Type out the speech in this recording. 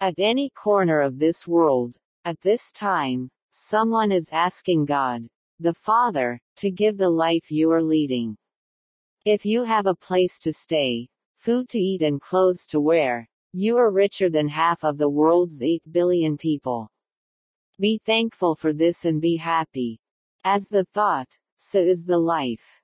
At any corner of this world, at this time, someone is asking God, the Father, to give the life you are leading. If you have a place to stay, food to eat and clothes to wear, you are richer than half of the world's 8 billion people. Be thankful for this and be happy. As the thought, so is the life.